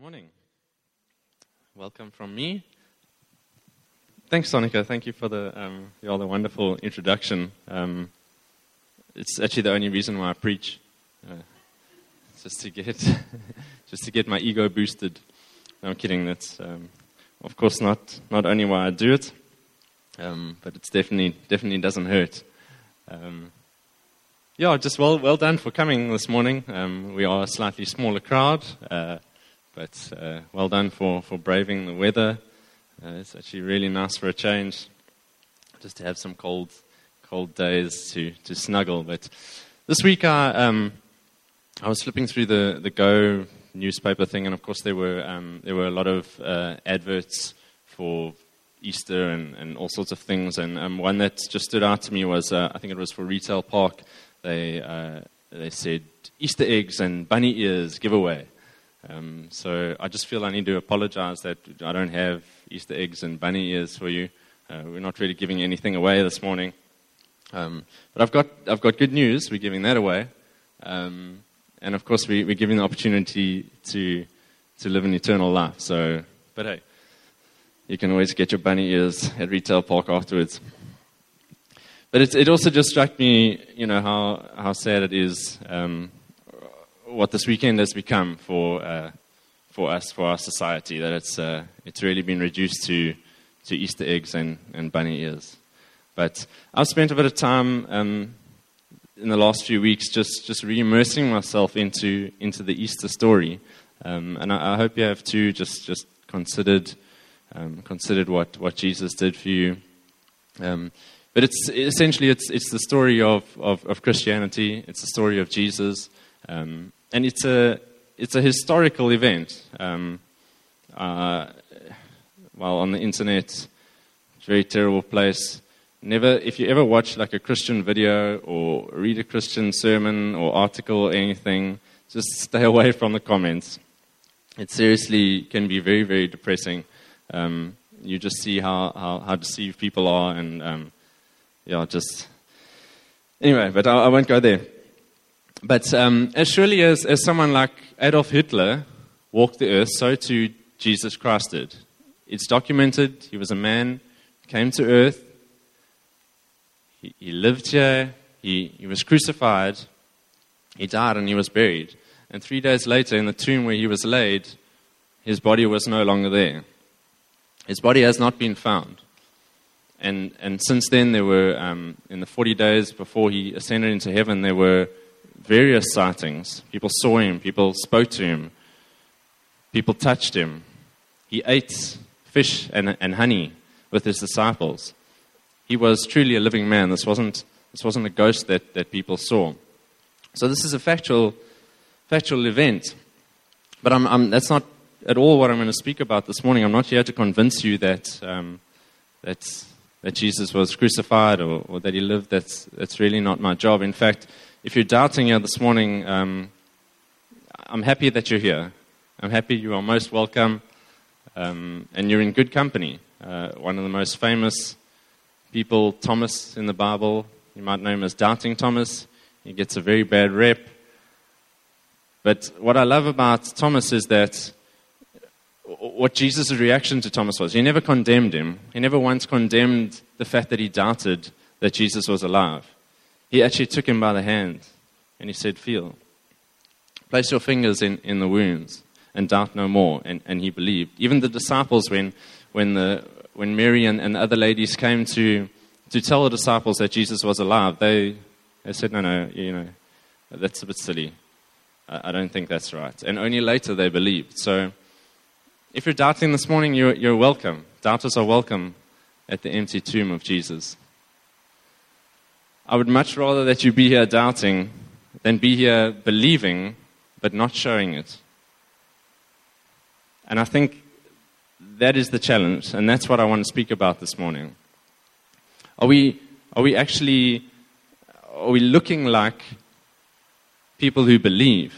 morning. Welcome from me. Thanks, Sonica. Thank you for the um, all the wonderful introduction. Um, it's actually the only reason why I preach, uh, just to get just to get my ego boosted. No, I'm kidding. That's um, of course not not only why I do it, um, but it's definitely definitely doesn't hurt. Um, yeah, just well well done for coming this morning. Um, we are a slightly smaller crowd. Uh, but uh, well done for, for braving the weather. Uh, it's actually really nice for a change, just to have some cold, cold days to, to snuggle. But this week I, um, I was flipping through the, the Go newspaper thing, and of course there were, um, there were a lot of uh, adverts for Easter and, and all sorts of things. And um, one that just stood out to me was, uh, I think it was for Retail Park. They, uh, they said Easter eggs and bunny ears giveaway. Um, so I just feel I need to apologize that I don't have Easter eggs and bunny ears for you. Uh, we're not really giving anything away this morning. Um, but I've got, I've got good news. We're giving that away. Um, and of course, we, are giving the opportunity to, to live an eternal life. So, but hey, you can always get your bunny ears at Retail Park afterwards. But it, it also just struck me, you know, how, how sad it is um, what this weekend has become for uh, for us, for our society. That it's uh, it's really been reduced to to Easter eggs and, and bunny ears. But I've spent a bit of time um, in the last few weeks just just re-immersing myself into into the Easter story, um, and I, I, hope you have too. Just just considered um, considered what what Jesus did for you. Um, but it's essentially it's it's the story of, of, of Christianity. It's the story of Jesus. Um, and it's a it's a historical event. Um, uh, well, on the internet, it's a very terrible place. Never, if you ever watch like a Christian video or read a Christian sermon or article or anything, just stay away from the comments. It seriously can be very, very depressing. Um, you just see how, how, how, deceived people are, and um, yeah, just anyway. But I, I won't go there. But um, as surely as, as someone like Adolf Hitler walked the earth, so too Jesus Christ did. It's documented. He was a man, came to earth, he, he lived here, he, he was crucified, he died, and he was buried. And three days later, in the tomb where he was laid, his body was no longer there. His body has not been found. And, and since then, there were, um, in the 40 days before he ascended into heaven, there were various sightings. People saw him, people spoke to him, people touched him. He ate fish and, and honey with his disciples. He was truly a living man. This wasn't, this wasn't a ghost that, that people saw. So, this is a factual, factual event. But I'm, I'm, that's not at all what I'm going to speak about this morning. I'm not here to convince you that, um, that, Jesus was crucified or, or that he lived. That's, that's really not my job. In fact, if you're doubting here this morning, um, I'm happy that you're here. I'm happy you are most welcome, um, and you're in good company. Uh, one of the most famous people, Thomas, in the Bible, you might know him as Doubting Thomas. He gets a very bad rep. But what I love about Thomas is that what Jesus' reaction to Thomas was. He never condemned him. He never once condemned the fact that he doubted that Jesus was alive. He actually took him by the hand and he said, Feel. Place your fingers in, in the wounds and doubt no more. And, and he believed. Even the disciples, when, when, the, when Mary and, and the other ladies came to, to tell the disciples that Jesus was alive, they, they said, No, no, you know, that's a bit silly. I, I don't think that's right. And only later they believed. So if you're doubting this morning, you're, you're welcome. Doubters are welcome at the empty tomb of Jesus. I would much rather that you be here doubting than be here believing but not showing it. And I think that is the challenge, and that's what I want to speak about this morning. Are we, are we actually are we looking like people who believe?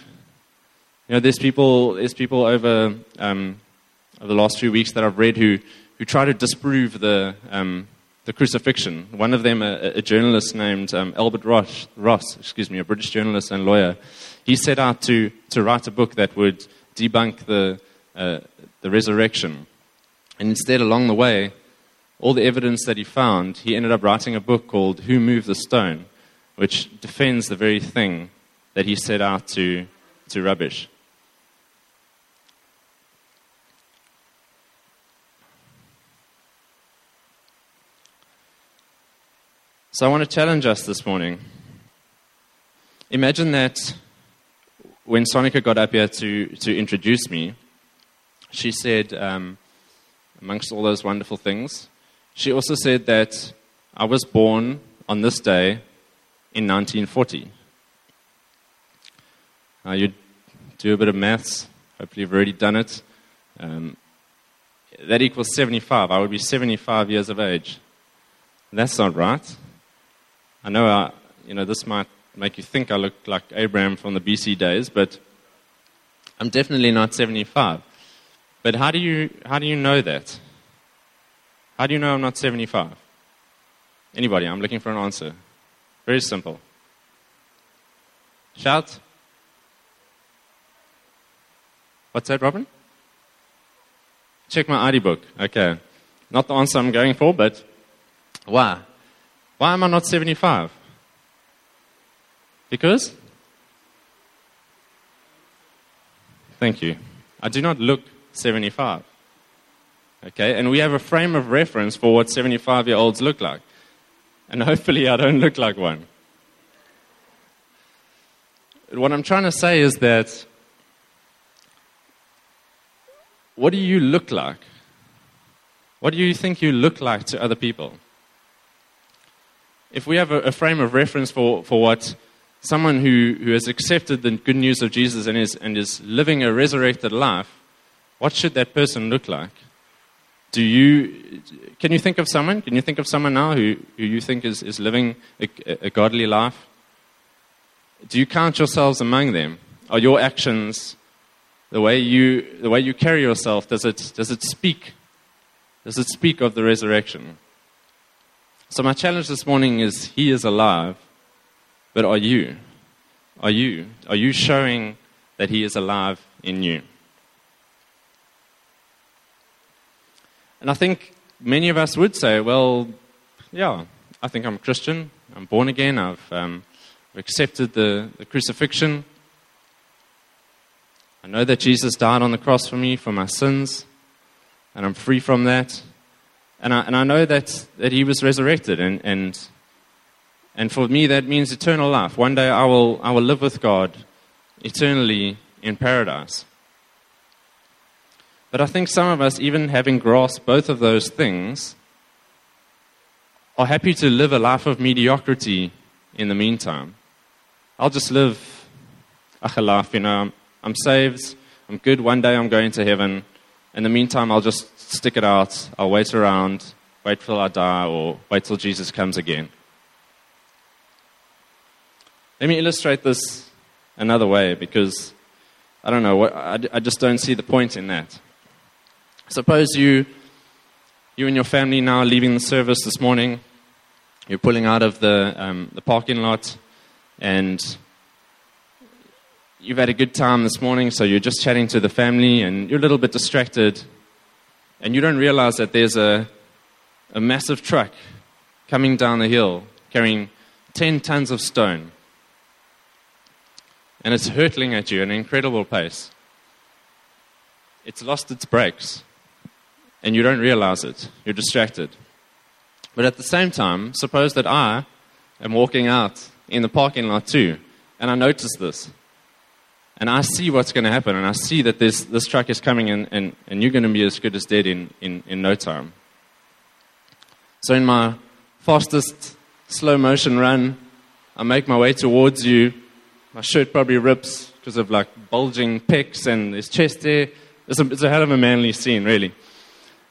You know, there's people, there's people over, um, over the last few weeks that I've read who, who try to disprove the, um, the crucifixion. One of them, a, a journalist named um, Albert Ross, Ross, excuse me, a British journalist and lawyer, he set out to, to write a book that would debunk the, uh, the resurrection. And instead, along the way, all the evidence that he found, he ended up writing a book called Who Moved the Stone, which defends the very thing that he set out to, to rubbish. So I want to challenge us this morning. Imagine that when Sonika got up here to, to introduce me, she said, um, amongst all those wonderful things, she also said that I was born on this day in 1940. Uh, you do a bit of maths, hopefully, you've already done it. Um, that equals 75. I would be 75 years of age. That's not right. I know I, you know, this might make you think I look like Abraham from the BC days, but I'm definitely not 75. But how do you, how do you know that? How do you know I'm not 75? Anybody? I'm looking for an answer. Very simple. Shout. What's that, Robin? Check my ID book. Okay. Not the answer I'm going for, but why? Why am I not 75? Because? Thank you. I do not look 75. Okay, and we have a frame of reference for what 75 year olds look like. And hopefully, I don't look like one. What I'm trying to say is that what do you look like? What do you think you look like to other people? If we have a, a, frame of reference for, for what someone who, who has accepted the good news of Jesus and is, and is living a resurrected life, what should that person look like? Do you, can you think of someone? Can you think of someone now who, who you think is, is living a, a godly life? Do you count yourselves among them? Are your actions, the way you, the way you carry yourself, does it, does it speak? Does it speak of the resurrection? So, my challenge this morning is He is alive, but are you? Are you? Are you showing that He is alive in you? And I think many of us would say, well, yeah, I think I'm a Christian. I'm born again. I've um, accepted the, the crucifixion. I know that Jesus died on the cross for me for my sins, and I'm free from that. And I, and I know that, that he was resurrected. And, and, and for me, that means eternal life. One day I will, I will live with God eternally in paradise. But I think some of us, even having grasped both of those things, are happy to live a life of mediocrity in the meantime. I'll just live a life, you know. I'm, I'm saved, I'm good, one day I'm going to heaven. In the meantime, I'll just stick it out. I'll wait around, wait till I die, or wait till Jesus comes again. Let me illustrate this another way because I don't know, I, just don't see the point in that. Suppose you, you and your family now leaving the service this morning, you're pulling out of the, um, the parking lot, and you've had a good time this morning, so you're just chatting to the family, and you're a little bit distracted and you don't realize that there's a, a massive truck coming down the hill carrying 10 tons of stone. And it's hurtling at you at an incredible pace. It's lost its brakes, and you don't realize it. You're distracted. But at the same time, suppose that I am walking out in the parking lot too, and I notice this and I see what's going to happen, and I see that this, this truck is coming, and, and, and you're going to be as good as dead in, in, in no time. So, in my fastest slow motion run, I make my way towards you. My shirt probably rips because of like bulging pecs and his chest there. It's a, it's a hell of a manly scene, really.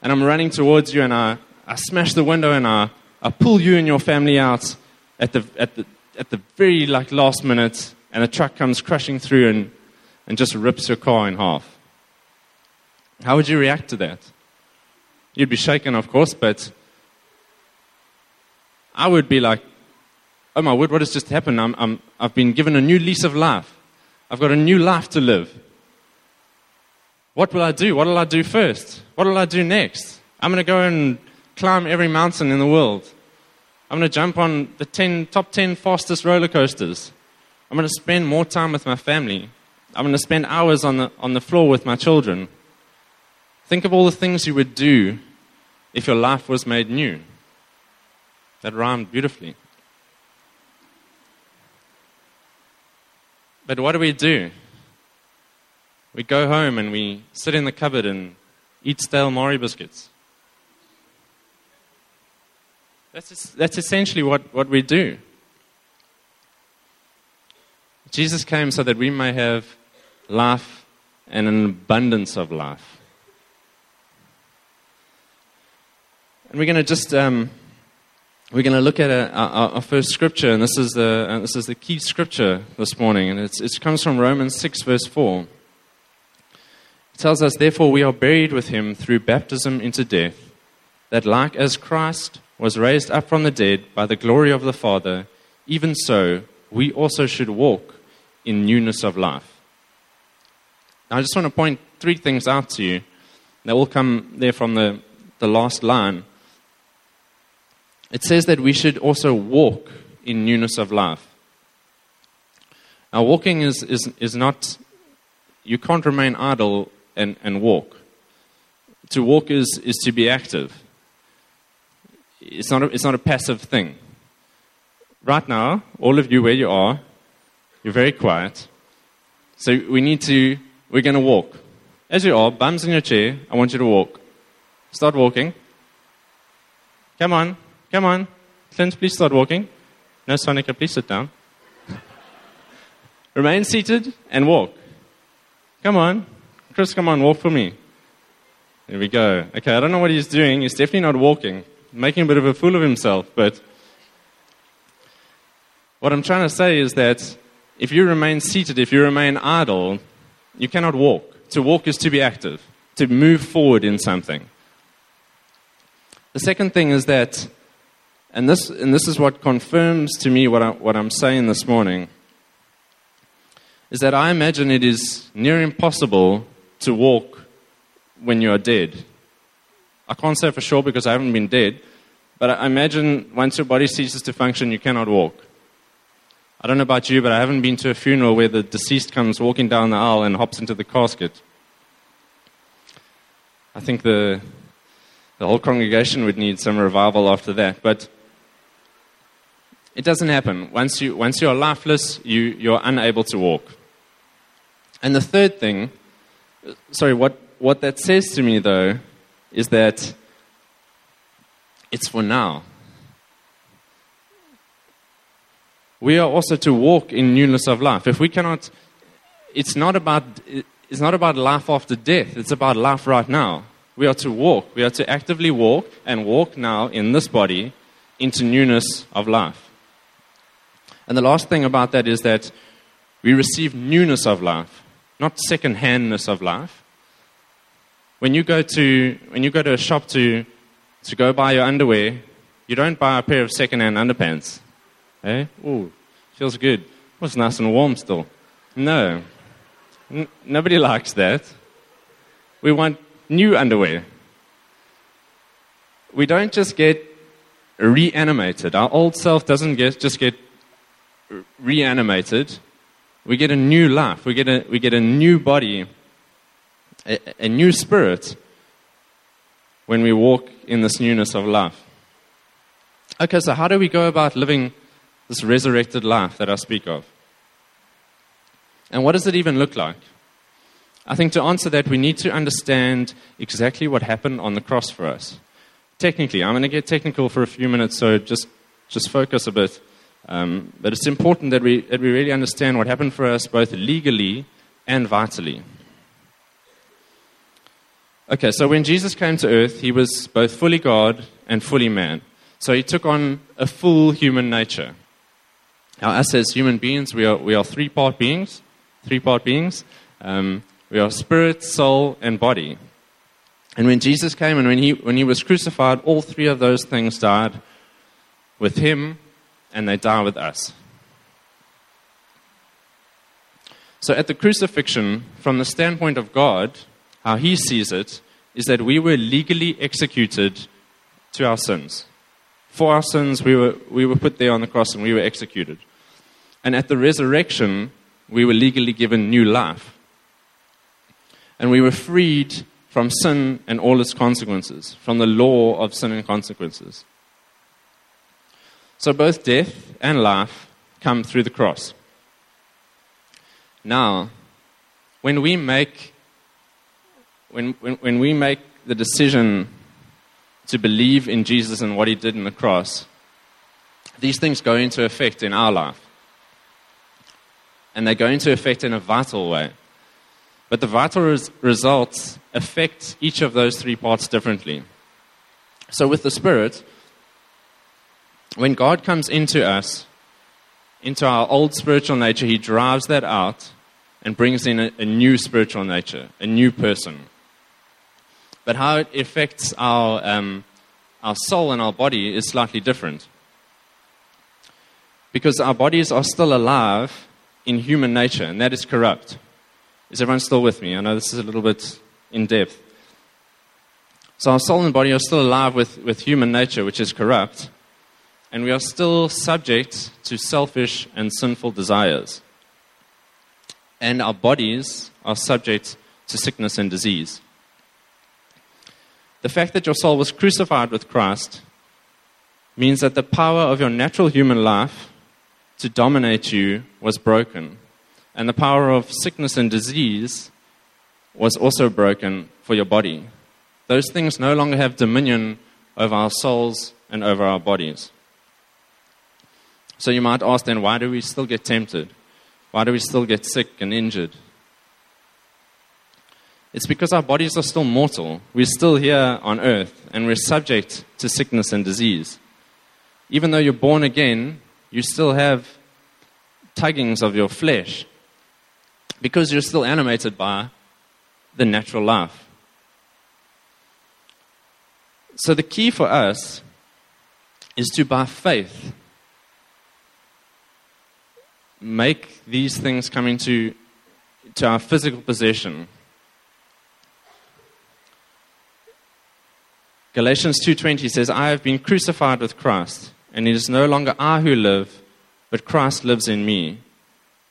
And I'm running towards you, and I, I smash the window, and I, I pull you and your family out at the, at the, at the very like last minute, and a truck comes crashing through and and just rips your car in half. How would you react to that? You'd be shaken, of course, but I would be like, oh my word, what has just happened? I'm, I'm, I've been given a new lease of life. I've got a new life to live. What will I do? What will I do first? What will I do next? I'm going to go and climb every mountain in the world. I'm going to jump on the 10, top 10 fastest roller coasters. I'm going to spend more time with my family. I'm going to spend hours on the, on the floor with my children. Think of all the things you would do if your life was made new. That rhymed beautifully. But what do we do? We go home and we sit in the cupboard and eat stale Marie biscuits. That's, that's essentially what, what we do. Jesus came so that we may have life and an abundance of life. And we're going to just um, we're going to look at a, our, our, first scripture, and this is the uh, this is the key scripture this morning, and it comes from Romans six verse four. It tells us, therefore, we are buried with him through baptism into death, that like as Christ was raised up from the dead by the glory of the Father, even so we also should walk in newness of life. I just want to point three things out to you. They all come there from the, the last line. It says that we should also walk in newness of life. Now, walking is, is, is not, you can't remain idle and, and walk. To walk is, is to be active. It's not, a, it's not a passive thing. Right now, all of you where you are, you're very quiet. So we need to, we're going to walk. As you are, bums in your chair, I want you to walk. Start walking. Come on, come on. Clint, please start walking. No, Sonica, please sit down. Remain seated and walk. Come on. Chris, come on, walk for me. There we go. Okay, I don't know what he's doing. He's definitely not walking, making a bit of a fool of himself. But what I'm trying to say is that if you remain seated, if you remain idle, you cannot walk. To walk is to be active, to move forward in something. The second thing is that, and this, and this is what confirms to me what, I, what I'm saying this morning, is that I imagine it is near impossible to walk when you are dead. I can't say for sure because I haven't been dead, but I imagine once your body ceases to function, you cannot walk. I don't know about you, but I haven't been to a funeral where the deceased comes walking down the aisle and hops into the casket. I think the, the whole congregation would need some revival after that. But it doesn't happen. Once, you, once you're lifeless, you, you're unable to walk. And the third thing, sorry, what, what that says to me though, is that it's for now. We are also to walk in newness of life. If we cannot, it's not about, it's not about life after death, it's about life right now. We are to walk. We are to actively walk and walk now in this body into newness of life. And the last thing about that is that we receive newness of life, not second handness of life. When you go to, when you go to a shop to, to go buy your underwear, you don't buy a pair of second hand underpants. Eh? Ooh, feels good. Was nice and warm still. No. N- nobody likes that. We want new underwear. We don't just get reanimated. Our old self doesn't get, just get reanimated. We get a new life. We get a, we get a new body, a, a new spirit when we walk in this newness of life. Okay, so how do we go about living this resurrected life that I speak of. And what does it even look like? I think to answer that, we need to understand exactly what happened on the cross for us. Technically, I'm going to get technical for a few minutes, so just, just focus a bit. Um, but it's important that we, that we really understand what happened for us both legally and vitally. Okay, so when Jesus came to earth, he was both fully God and fully man. So he took on a full human nature. Now, us as human beings, we are, we are three part beings. Three part beings. Um, we are spirit, soul, and body. And when Jesus came and when he, when he was crucified, all three of those things died with him and they die with us. So at the crucifixion, from the standpoint of God, how he sees it, is that we were legally executed to our sins. For our sins, we were, we were put there on the cross and we were executed. And at the resurrection, we were legally given new life. And we were freed from sin and all its consequences, from the law of sin and consequences. So both death and life come through the cross. Now, when we make when, when, when we make the decision to believe in Jesus and what he did in the cross, these things go into effect in our life. And they go into effect in a vital way. But the vital res- results affect each of those three parts differently. So, with the Spirit, when God comes into us, into our old spiritual nature, He drives that out and brings in a, a new spiritual nature, a new person. But how it affects our, um, our soul and our body is slightly different. Because our bodies are still alive in human nature, and that is corrupt. Is everyone still with me? I know this is a little bit in depth. So, our soul and body are still alive with, with human nature, which is corrupt, and we are still subject to selfish and sinful desires. And our bodies are subject to sickness and disease. The fact that your soul was crucified with Christ means that the power of your natural human life to dominate you was broken. And the power of sickness and disease was also broken for your body. Those things no longer have dominion over our souls and over our bodies. So you might ask then, why do we still get tempted? Why do we still get sick and injured? It's because our bodies are still mortal. We're still here on earth and we're subject to sickness and disease. Even though you're born again, you still have tuggings of your flesh because you're still animated by the natural life. So, the key for us is to, by faith, make these things come into to our physical possession Galatians 2:20 says, "I have been crucified with Christ, and it is no longer I who live, but Christ lives in me.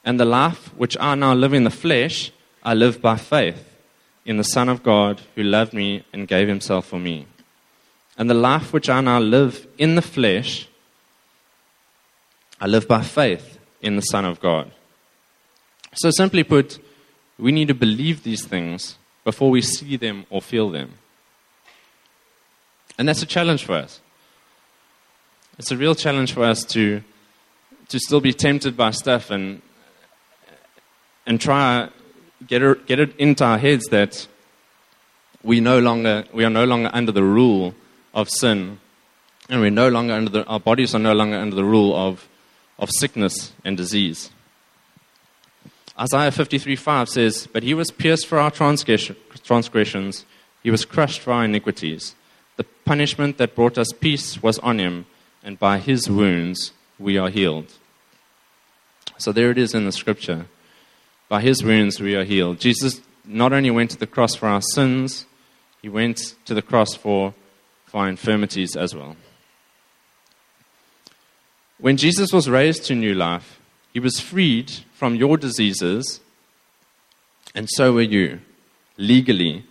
And the life which I now live in the flesh, I live by faith in the Son of God who loved me and gave himself for me. And the life which I now live in the flesh, I live by faith in the Son of God." So simply put, we need to believe these things before we see them or feel them. And that's a challenge for us. It's a real challenge for us to, to still be tempted by stuff and, and try get it, get it into our heads that we, no longer, we are no longer under the rule of sin and we're no longer under the, our bodies are no longer under the rule of, of sickness and disease. Isaiah 53:5 says, But he was pierced for our transgressions, he was crushed for our iniquities. The punishment that brought us peace was on him, and by his wounds we are healed. So there it is in the scripture. By his wounds we are healed. Jesus not only went to the cross for our sins, he went to the cross for, for our infirmities as well. When Jesus was raised to new life, he was freed from your diseases, and so were you, legally,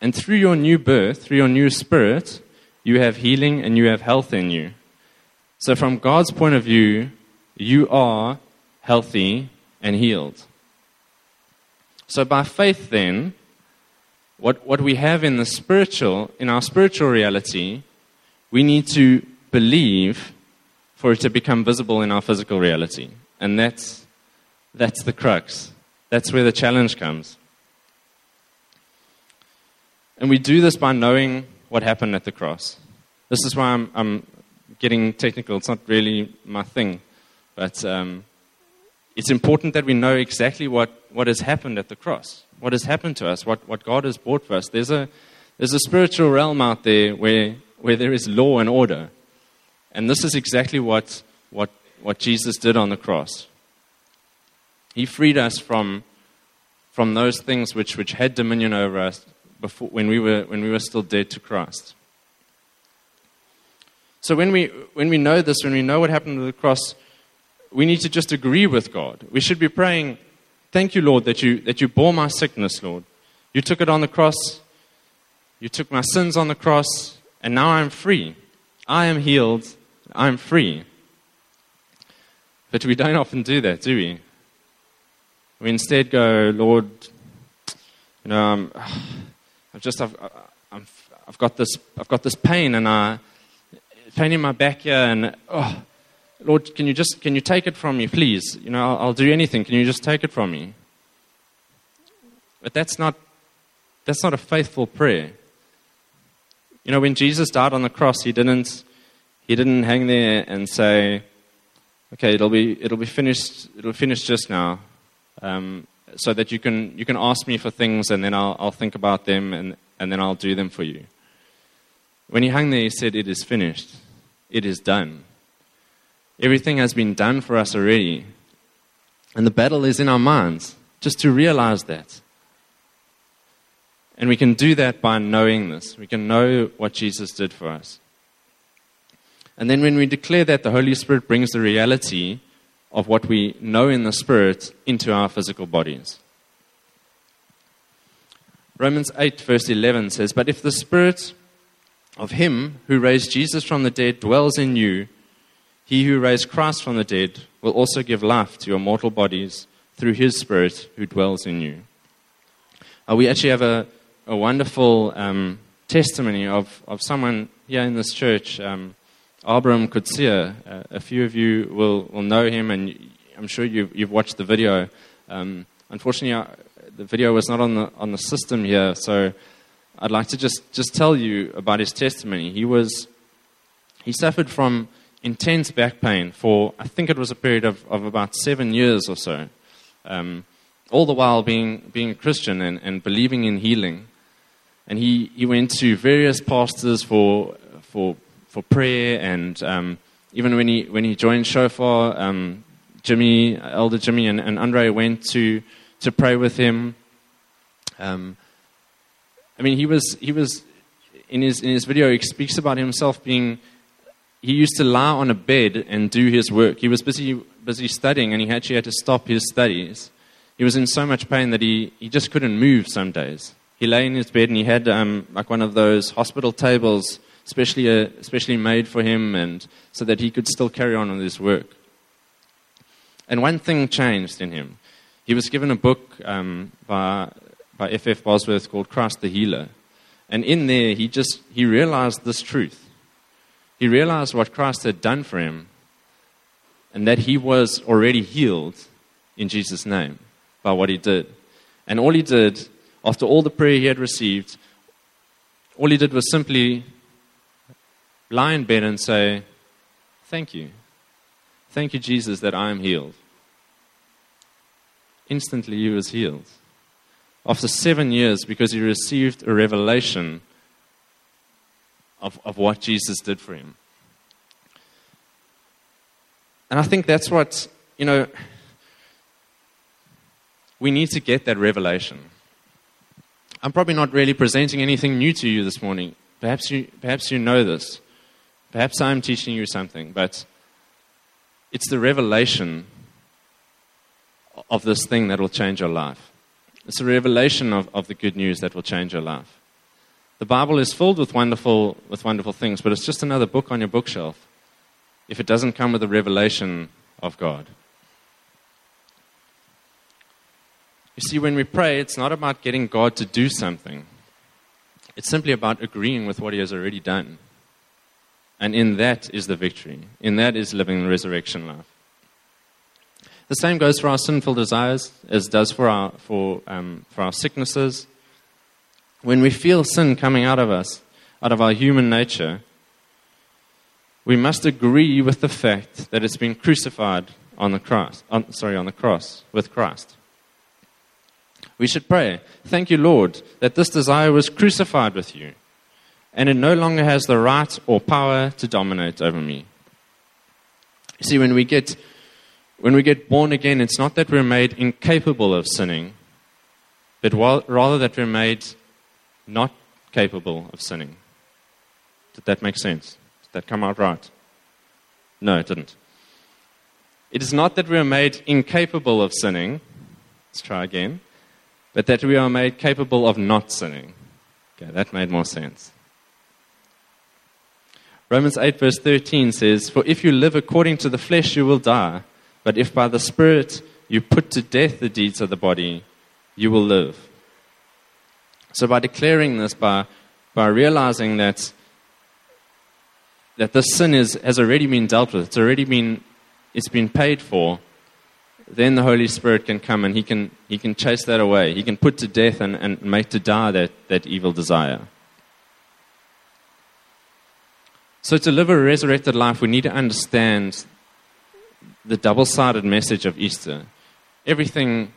and through your new birth, through your new spirit, you have healing and you have health in you. So, from God's point of view, you are healthy and healed. So, by faith, then, what, what we have in the spiritual, in our spiritual reality, we need to believe for it to become visible in our physical reality. And that's, that's the crux. That's where the challenge comes. And we do this by knowing what happened at the cross. This is why I'm, I'm getting technical. It's not really my thing. But um, it's important that we know exactly what, what has happened at the cross, what has happened to us, what, what God has brought for us. There's a, there's a spiritual realm out there where, where there is law and order. And this is exactly what, what, what Jesus did on the cross. He freed us from from those things which, which had dominion over us before, when, we were, when we were still dead to Christ. So when we, when we know this, when we know what happened to the cross, we need to just agree with God. We should be praying, Thank you, Lord, that you, that you bore my sickness, Lord. You took it on the cross. You took my sins on the cross, and now I'm free. I am healed. I'm free. But we don't often do that, do we? We instead go, Lord, you know, I'm, I've just, I've, I've, I've got this, I've got this pain, and I, pain in my back here, and oh, Lord, can you just, can you take it from me, please? You know, I'll, I'll do anything. Can you just take it from me? But that's not, that's not a faithful prayer. You know, when Jesus died on the cross, he didn't, he didn't hang there and say, okay, it'll be, it'll be finished, it'll finish just now. Um, so that you can, you can ask me for things and then I'll, I'll think about them and, and then I'll do them for you. When he hung there, he said, It is finished. It is done. Everything has been done for us already. And the battle is in our minds, just to realize that. And we can do that by knowing this. We can know what Jesus did for us. And then when we declare that, the Holy Spirit brings the reality of what we know in the Spirit into our physical bodies. Romans 8, verse 11 says, But if the Spirit of Him who raised Jesus from the dead dwells in you, he who raised Christ from the dead will also give life to your mortal bodies through his Spirit who dwells in you. Uh, we actually have a, a wonderful um, testimony of, of someone here in this church, um, Abraham Kutsia. Uh, a few of you will, will know him, and I'm sure you've, you've watched the video. Um, unfortunately, uh, the video was not on the, on the system here, so I'd like to just, just tell you about his testimony. He was he suffered from intense back pain for, I think it was a period of, of about seven years or so. Um, all the while being, being a Christian and, and believing in healing. And he, he went to various pastors for, for, for prayer, and um, even when he, when he joined Shofar, um, Jimmy, Elder Jimmy, and, and Andre went to, to pray with him. Um, I mean, he was, he was in, his, in his video, he speaks about himself being he used to lie on a bed and do his work. He was busy, busy studying and he actually had to stop his studies. He was in so much pain that he, he just couldn't move some days. He lay in his bed and he had um, like one of those hospital tables, especially, uh, especially made for him, and so that he could still carry on with his work. And one thing changed in him. He was given a book um, by, by F. F. Bosworth called Christ the Healer. And in there, he just he realized this truth he realized what Christ had done for him and that he was already healed in Jesus' name by what he did. And all he did, after all the prayer he had received, all he did was simply lie in bed and say, Thank you. Thank you, Jesus, that I am healed. Instantly, he was healed. After seven years, because he received a revelation of, of what Jesus did for him. And I think that's what, you know, we need to get that revelation. I'm probably not really presenting anything new to you this morning. Perhaps you, perhaps you know this. Perhaps I'm teaching you something, but it's the revelation of this thing that will change your life. It's a revelation of, of the good news that will change your life. The Bible is filled with wonderful, with wonderful things, but it's just another book on your bookshelf if it doesn't come with a revelation of God. You see, when we pray, it's not about getting God to do something, it's simply about agreeing with what He has already done. And in that is the victory. In that is living the resurrection life. The same goes for our sinful desires as does for our, for, um, for our sicknesses, when we feel sin coming out of us, out of our human nature, we must agree with the fact that it's been crucified on the cross, on, sorry, on the cross with Christ. We should pray, Thank you, Lord, that this desire was crucified with you, and it no longer has the right or power to dominate over me. See, when we get when we get born again, it's not that we're made incapable of sinning, but rather that we're made not capable of sinning. Did that make sense? Did that come out right? No, it didn't. It is not that we are made incapable of sinning. Let's try again. But that we are made capable of not sinning. Okay, that made more sense. Romans 8, verse 13 says, For if you live according to the flesh, you will die. But if by the Spirit you put to death the deeds of the body, you will live. So by declaring this, by, by realizing that, that the sin is, has already been dealt with, it's already been, it's been paid for, then the Holy Spirit can come and he can, he can chase that away. He can put to death and, and make to die that, that evil desire. So, to live a resurrected life, we need to understand the double sided message of Easter. Everything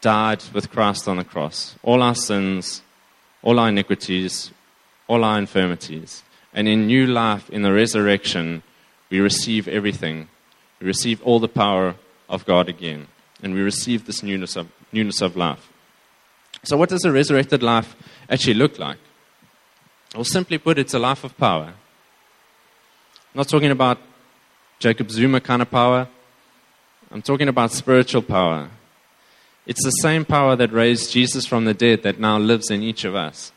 died with Christ on the cross. All our sins, all our iniquities, all our infirmities. And in new life, in the resurrection, we receive everything. We receive all the power of God again. And we receive this newness of, newness of life. So, what does a resurrected life actually look like? Well, simply put, it's a life of power. I'm not talking about Jacob Zuma kind of power. I'm talking about spiritual power. It's the same power that raised Jesus from the dead that now lives in each of us.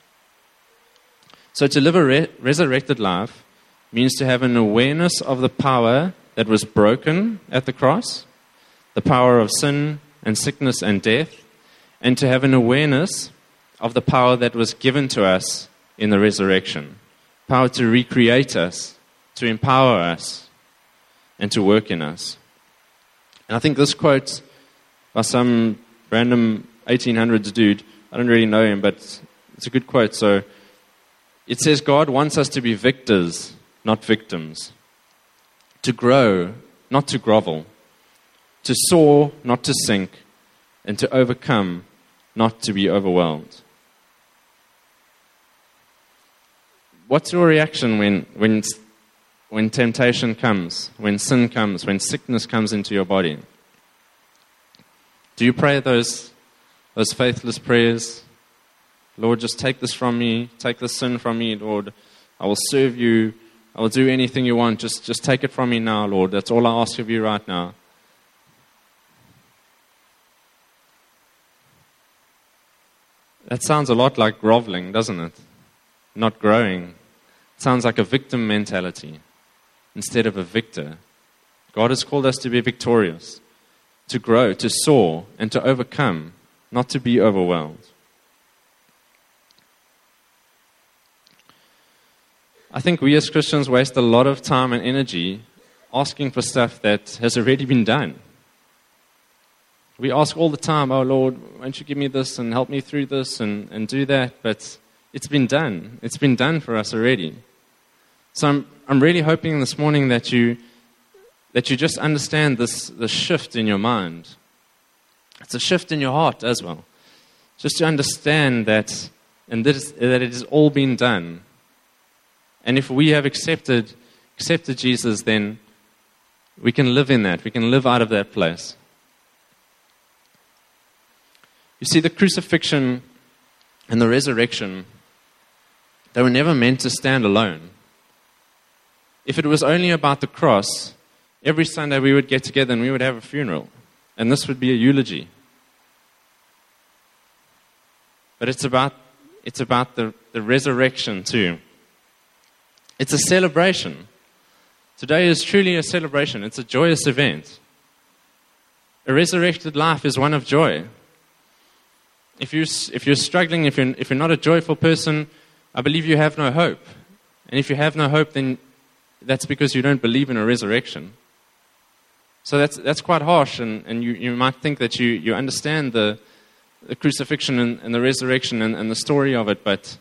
So to live a re- resurrected life means to have an awareness of the power that was broken at the cross, the power of sin and sickness and death, and to have an awareness of the power that was given to us in the resurrection power to recreate us, to empower us, and to work in us. And I think this quote by some random 1800s dude, I don't really know him, but it's a good quote. So it says, God wants us to be victors, not victims, to grow, not to grovel, to soar, not to sink, and to overcome, not to be overwhelmed. What's your reaction when, when when temptation comes, when sin comes, when sickness comes into your body? Do you pray those, those faithless prayers? Lord, just take this from me. Take this sin from me, Lord. I will serve you. I will do anything you want. Just, just take it from me now, Lord. That's all I ask of you right now. That sounds a lot like groveling, doesn't it? Not growing. It sounds like a victim mentality instead of a victor. God has called us to be victorious, to grow, to soar, and to overcome, not to be overwhelmed. I think we as Christians waste a lot of time and energy asking for stuff that has already been done. We ask all the time, Oh Lord, won't you give me this and help me through this and, and do that? But it's been done. It's been done for us already. So I'm, I'm really hoping this morning that you, that you just understand this, this shift in your mind. It's a shift in your heart as well. Just to understand that, and that, is, that it has all been done. And if we have accepted, accepted Jesus, then we can live in that. We can live out of that place. You see, the crucifixion and the resurrection, they were never meant to stand alone. If it was only about the cross, every Sunday we would get together and we would have a funeral. And this would be a eulogy. But it's about, it's about the, the resurrection too. It's a celebration. Today is truly a celebration, it's a joyous event. A resurrected life is one of joy. If, you, if you're struggling, if you're, if you're not a joyful person, I believe you have no hope. And if you have no hope, then that's because you don't believe in a resurrection. So that's, that's quite harsh, and, and you, you might think that you, you understand the, the crucifixion and, and the resurrection and, and the story of it, but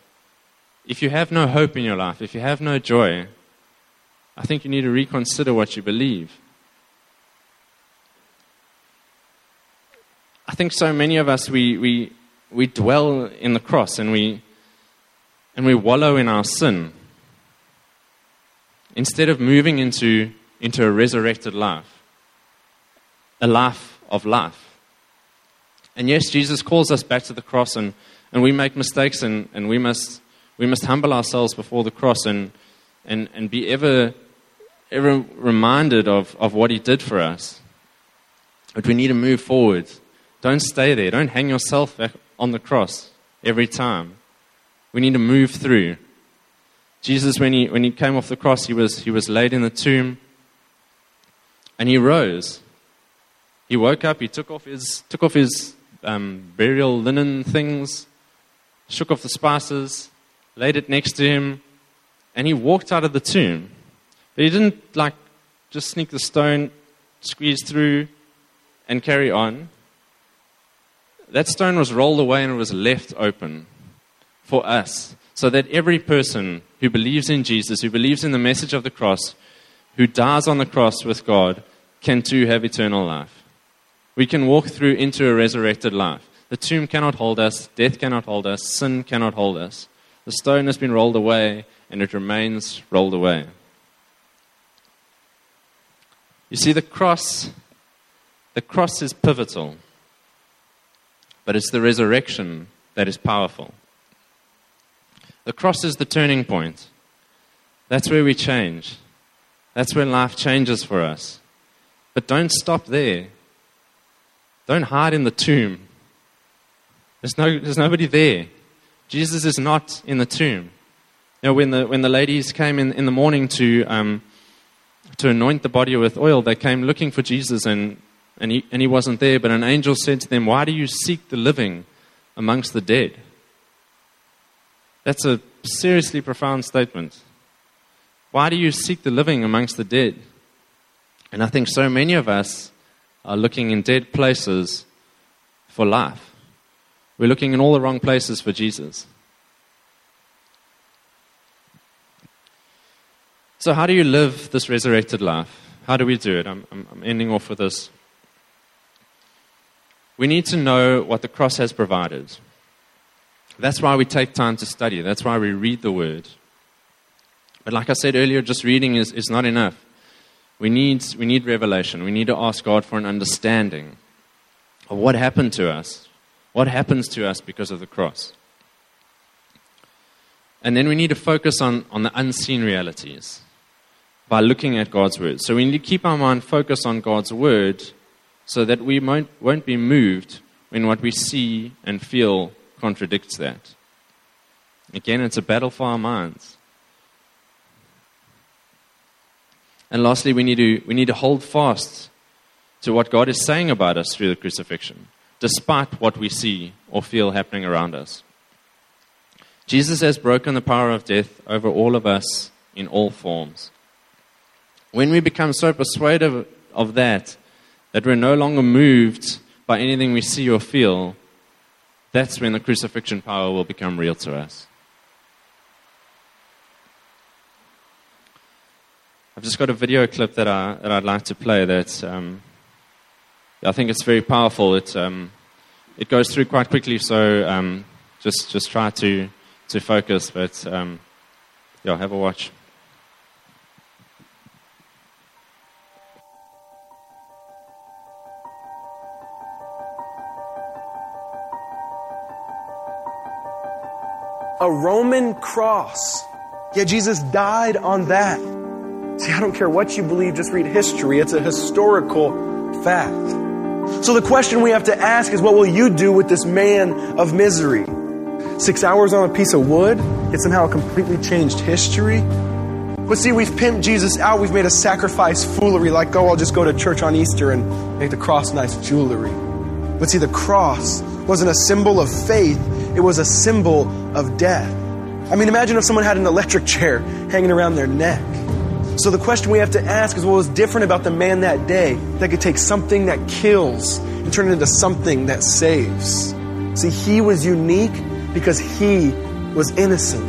if you have no hope in your life, if you have no joy, I think you need to reconsider what you believe. I think so many of us, we, we, we dwell in the cross and we, and we wallow in our sin instead of moving into, into a resurrected life, a life of life. And yes, Jesus calls us back to the cross, and, and we make mistakes, and, and we, must, we must humble ourselves before the cross and, and, and be ever, ever reminded of, of what He did for us. But we need to move forward. Don't stay there. Don't hang yourself on the cross every time. We need to move through. Jesus, when he, when he came off the cross, he was, he was laid in the tomb and he rose. He woke up, he took off his, took off his um, burial linen things, shook off the spices, laid it next to him, and he walked out of the tomb. But he didn't like just sneak the stone, squeeze through, and carry on. That stone was rolled away and it was left open for us, so that every person who believes in Jesus, who believes in the message of the cross, who dies on the cross with God, can too have eternal life. We can walk through into a resurrected life. The tomb cannot hold us, death cannot hold us, sin cannot hold us. The stone has been rolled away, and it remains rolled away. You see, the cross, the cross is pivotal, but it's the resurrection that is powerful. The cross is the turning point. That's where we change. That's where life changes for us. But don't stop there. Don't hide in the tomb. There's, no, there's nobody there. Jesus is not in the tomb. You know, when the, when the ladies came in, in the morning to, um, to anoint the body with oil, they came looking for Jesus and, and, he, and he wasn't there. But an angel said to them, Why do you seek the living amongst the dead? That's a seriously profound statement. Why do you seek the living amongst the dead? And I think so many of us are looking in dead places for life. We're looking in all the wrong places for Jesus. So, how do you live this resurrected life? How do we do it? I'm, I'm, ending off with this. We need to know what the cross has provided. That's why we take time to study. That's why we read the Word. But like I said earlier, just reading is, is not enough. We need, we need revelation. We need to ask God for an understanding of what happened to us, what happens to us because of the cross. And then we need to focus on, on the unseen realities by looking at God's Word. So we need to keep our mind focused on God's Word so that we won't, won't be moved when what we see and feel contradicts that. Again, it's a battle for our minds. And lastly, we need to, we need to hold fast to what God is saying about us through the crucifixion, despite what we see or feel happening around us. Jesus has broken the power of death over all of us in all forms. When we become so persuaded of that, that we're no longer moved by anything we see or feel, that's when the crucifixion power will become real to us. I've just got a video clip that, I, that I'd like to play that um, I think it's very powerful. It, um, it goes through quite quickly, so um, just, just try to, to focus. But um, yeah, have a watch. A Roman cross. Yet Jesus died on that. See, I don't care what you believe, just read history. It's a historical fact. So the question we have to ask is what will you do with this man of misery? Six hours on a piece of wood? It somehow completely changed history? But see, we've pimped Jesus out. We've made a sacrifice foolery like, oh, I'll just go to church on Easter and make the cross nice jewelry. But see, the cross wasn't a symbol of faith, it was a symbol of death. I mean, imagine if someone had an electric chair hanging around their neck. So the question we have to ask is what was different about the man that day that could take something that kills and turn it into something that saves? See, he was unique because he was innocent.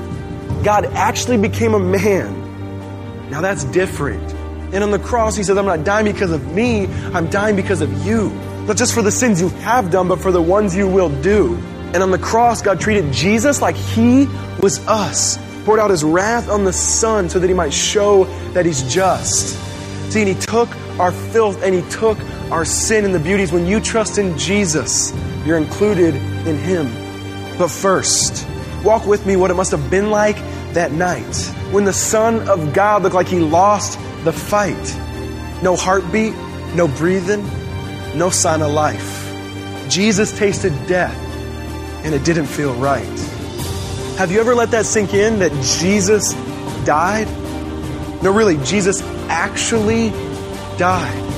God actually became a man. Now that's different. And on the cross, he said, I'm not dying because of me, I'm dying because of you. Not just for the sins you have done, but for the ones you will do. And on the cross, God treated Jesus like he was us, poured out his wrath on the Son so that he might show that he's just. See, and he took our filth and he took our sin and the beauties. When you trust in Jesus, you're included in Him. But first, walk with me what it must have been like that night when the Son of God looked like He lost the fight. No heartbeat, no breathing, no sign of life. Jesus tasted death, and it didn't feel right. Have you ever let that sink in that Jesus died? No, really, Jesus actually died.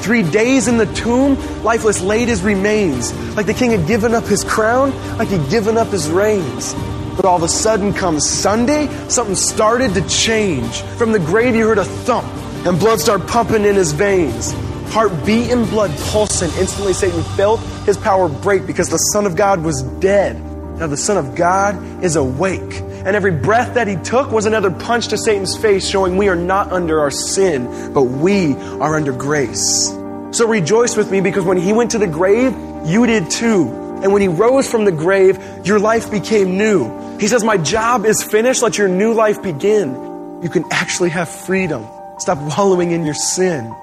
Three days in the tomb, lifeless, laid his remains, like the king had given up his crown, like he'd given up his reins. But all of a sudden comes Sunday, something started to change. From the grave, you heard a thump, and blood started pumping in his veins. Heart and blood pulsing. Instantly, Satan felt his power break because the Son of God was dead. Now, the Son of God is awake. And every breath that he took was another punch to Satan's face, showing we are not under our sin, but we are under grace. So rejoice with me because when he went to the grave, you did too. And when he rose from the grave, your life became new. He says, My job is finished. Let your new life begin. You can actually have freedom. Stop wallowing in your sin.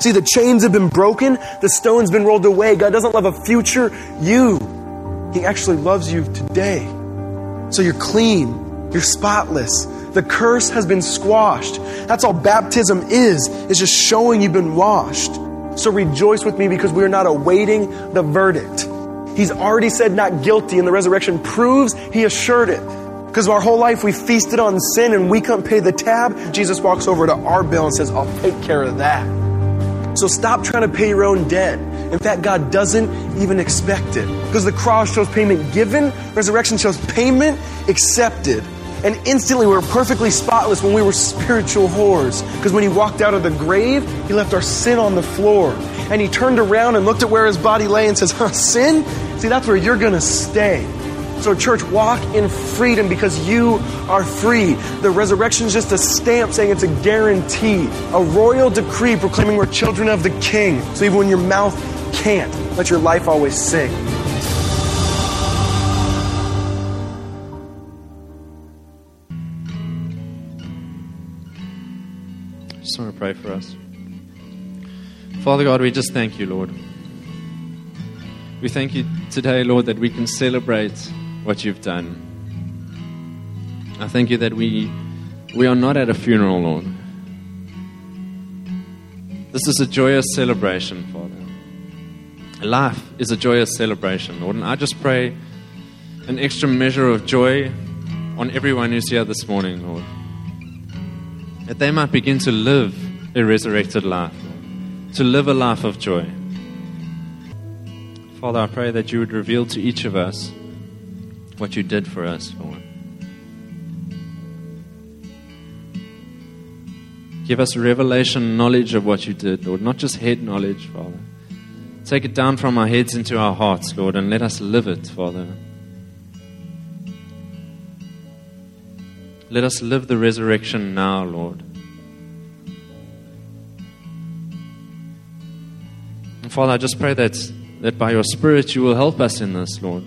See, the chains have been broken, the stone's been rolled away. God doesn't love a future you, He actually loves you today. So you're clean, you're spotless. The curse has been squashed. That's all baptism is, is just showing you've been washed. So rejoice with me because we are not awaiting the verdict. He's already said not guilty, and the resurrection proves he assured it. Because our whole life we feasted on sin and we couldn't pay the tab. Jesus walks over to our bill and says, I'll take care of that. So stop trying to pay your own debt. In fact, God doesn't even expect it. Because the cross shows payment given, resurrection shows payment accepted. And instantly we were perfectly spotless when we were spiritual whores. Because when he walked out of the grave, he left our sin on the floor. And he turned around and looked at where his body lay and says, huh, Sin? See, that's where you're going to stay. So, church, walk in freedom because you are free. The resurrection is just a stamp saying it's a guarantee, a royal decree proclaiming we're children of the King. So, even when your mouth can't, let your life always sing. Just want to pray for us. Father God, we just thank you, Lord. We thank you today, Lord, that we can celebrate what you've done. I thank you that we, we are not at a funeral, Lord. This is a joyous celebration, Father. Life is a joyous celebration, Lord. And I just pray an extra measure of joy on everyone who's here this morning, Lord. That they might begin to live a resurrected life, Lord. to live a life of joy. Father, I pray that you would reveal to each of us what you did for us, Lord. Give us revelation knowledge of what you did, Lord, not just head knowledge, Father. Take it down from our heads into our hearts, Lord, and let us live it, Father. Let us live the resurrection now, Lord. And Father, I just pray that, that by your Spirit you will help us in this, Lord.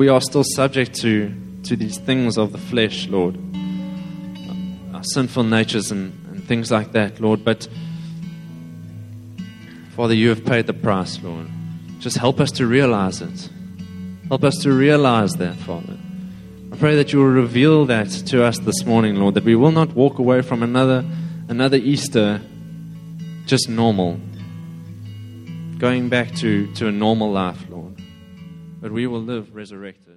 We are still subject to, to these things of the flesh, Lord. Our sinful natures and, and things like that, Lord. But Father, you have paid the price, Lord. Just help us to realize it. Help us to realize that, Father. I pray that you will reveal that to us this morning, Lord, that we will not walk away from another another Easter just normal. Going back to, to a normal life. But we will live resurrected.